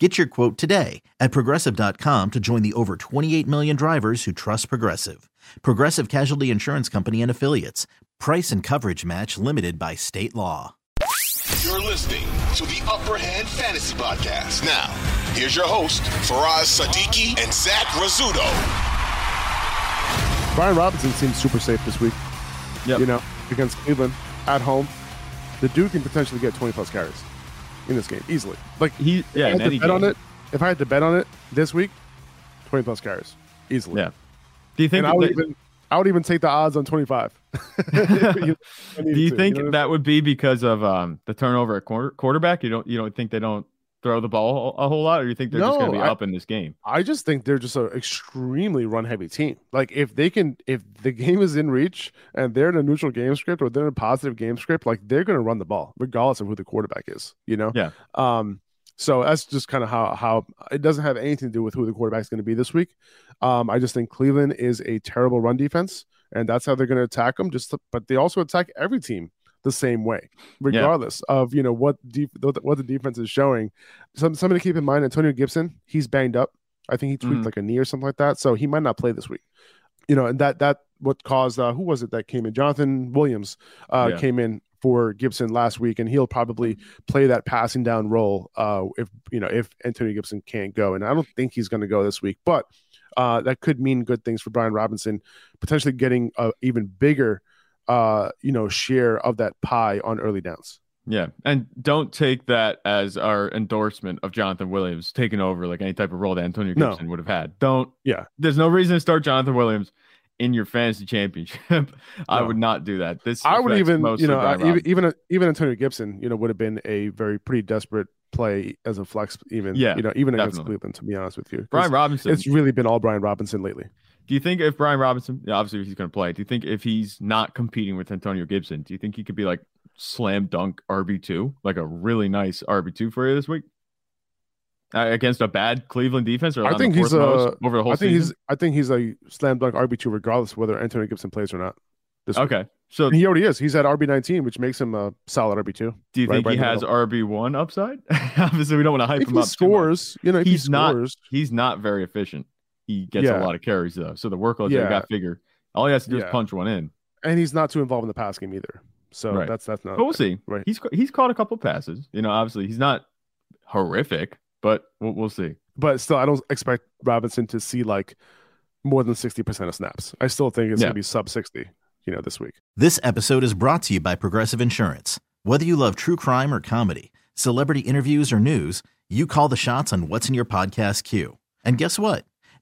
Get your quote today at progressive.com to join the over 28 million drivers who trust Progressive. Progressive Casualty Insurance Company and Affiliates. Price and coverage match limited by state law. You're listening to the Upper Hand Fantasy Podcast. Now, here's your host, Faraz Sadiki and Zach Rizzuto. Brian Robinson seems super safe this week. Yep. You know, against Cleveland at home. The dude can potentially get 20 plus carries in this game easily. Like He yeah. if I had to bet on it, if I had to bet on it this week, 20 plus carries easily. Yeah. Do you think I would even I would even take the odds on 25. Do you to, think know that would be because of um, the turnover at quarter, quarterback? You don't you don't think they don't throw the ball a whole lot, or you think they're just going to be I- up in this game? I just think they're just an extremely run heavy team. Like if they can, if the game is in reach and they're in a neutral game script or they're in a positive game script, like they're going to run the ball regardless of who the quarterback is. You know. Yeah. Um. So that's just kind of how how it doesn't have anything to do with who the quarterback is going to be this week. Um. I just think Cleveland is a terrible run defense, and that's how they're going to attack them. Just to- but they also attack every team the same way, regardless of you know what def- what the defense is showing. Some something to keep in mind: Antonio Gibson, he's banged up. I think he tweaked Mhm. like a knee or something like that, so he might not play this week. You know, and that that what caused uh, who was it that came in? Jonathan Williams uh, Yeah. came in for Gibson last week, and he'll probably play that passing down role uh, if you know if Antonio Gibson can't go, and I don't think he's going to go this week, but uh, that could mean good things for Brian Robinson, potentially getting a even bigger uh, you know share of that pie on early downs. Yeah, and don't take that as our endorsement of Jonathan Williams taking over like any type of role that Antonio No. Gibson would have had. Don't. Yeah. There's no reason to start Jonathan Williams in your fantasy championship. I No. would not do that. This I would even, you know, uh, even even even Antonio Gibson, you know, would have been a very pretty desperate play as a flex, even, Yeah, you know, even against. Cleveland. To be honest with you, Brian Robinson. it's really been all Brian Robinson lately. Do you think if Brian Robinson, obviously he's going to play, do you think if he's not competing with Antonio Gibson, do you think he could be like slam dunk RB2, like a really nice RB2 for you this week? Uh, against a bad Cleveland defense, or I think he's a- over the whole I think season? he's, I think he's a slam dunk RB two, regardless whether Antonio Gibson plays or not. This week. okay. So And he already is. He's at RB nineteen, which makes him a solid RB two. do you right- think right he has. RB1 upside? obviously, we don't want to hype If him he up. too much. scores, you know, if He's he not- scores, He's not very efficient. He gets Yeah. a lot of carries though, so the workload there Yeah. got figure. All he has to do is punch one in. and he's not too involved in the pass game either. So Right. that's that's not. But we'll see. Right. He's he's caught a couple passes. You know, obviously he's not horrific, but we'll, we'll see. but still, I don't expect Robinson to see like more than sixty percent of snaps. I still think it's Yeah. gonna be sub sixty. You know, this week. This episode is brought to you by Progressive Insurance. Whether you love true crime or comedy, celebrity interviews or news, you call the shots on what's in your podcast queue. And guess what?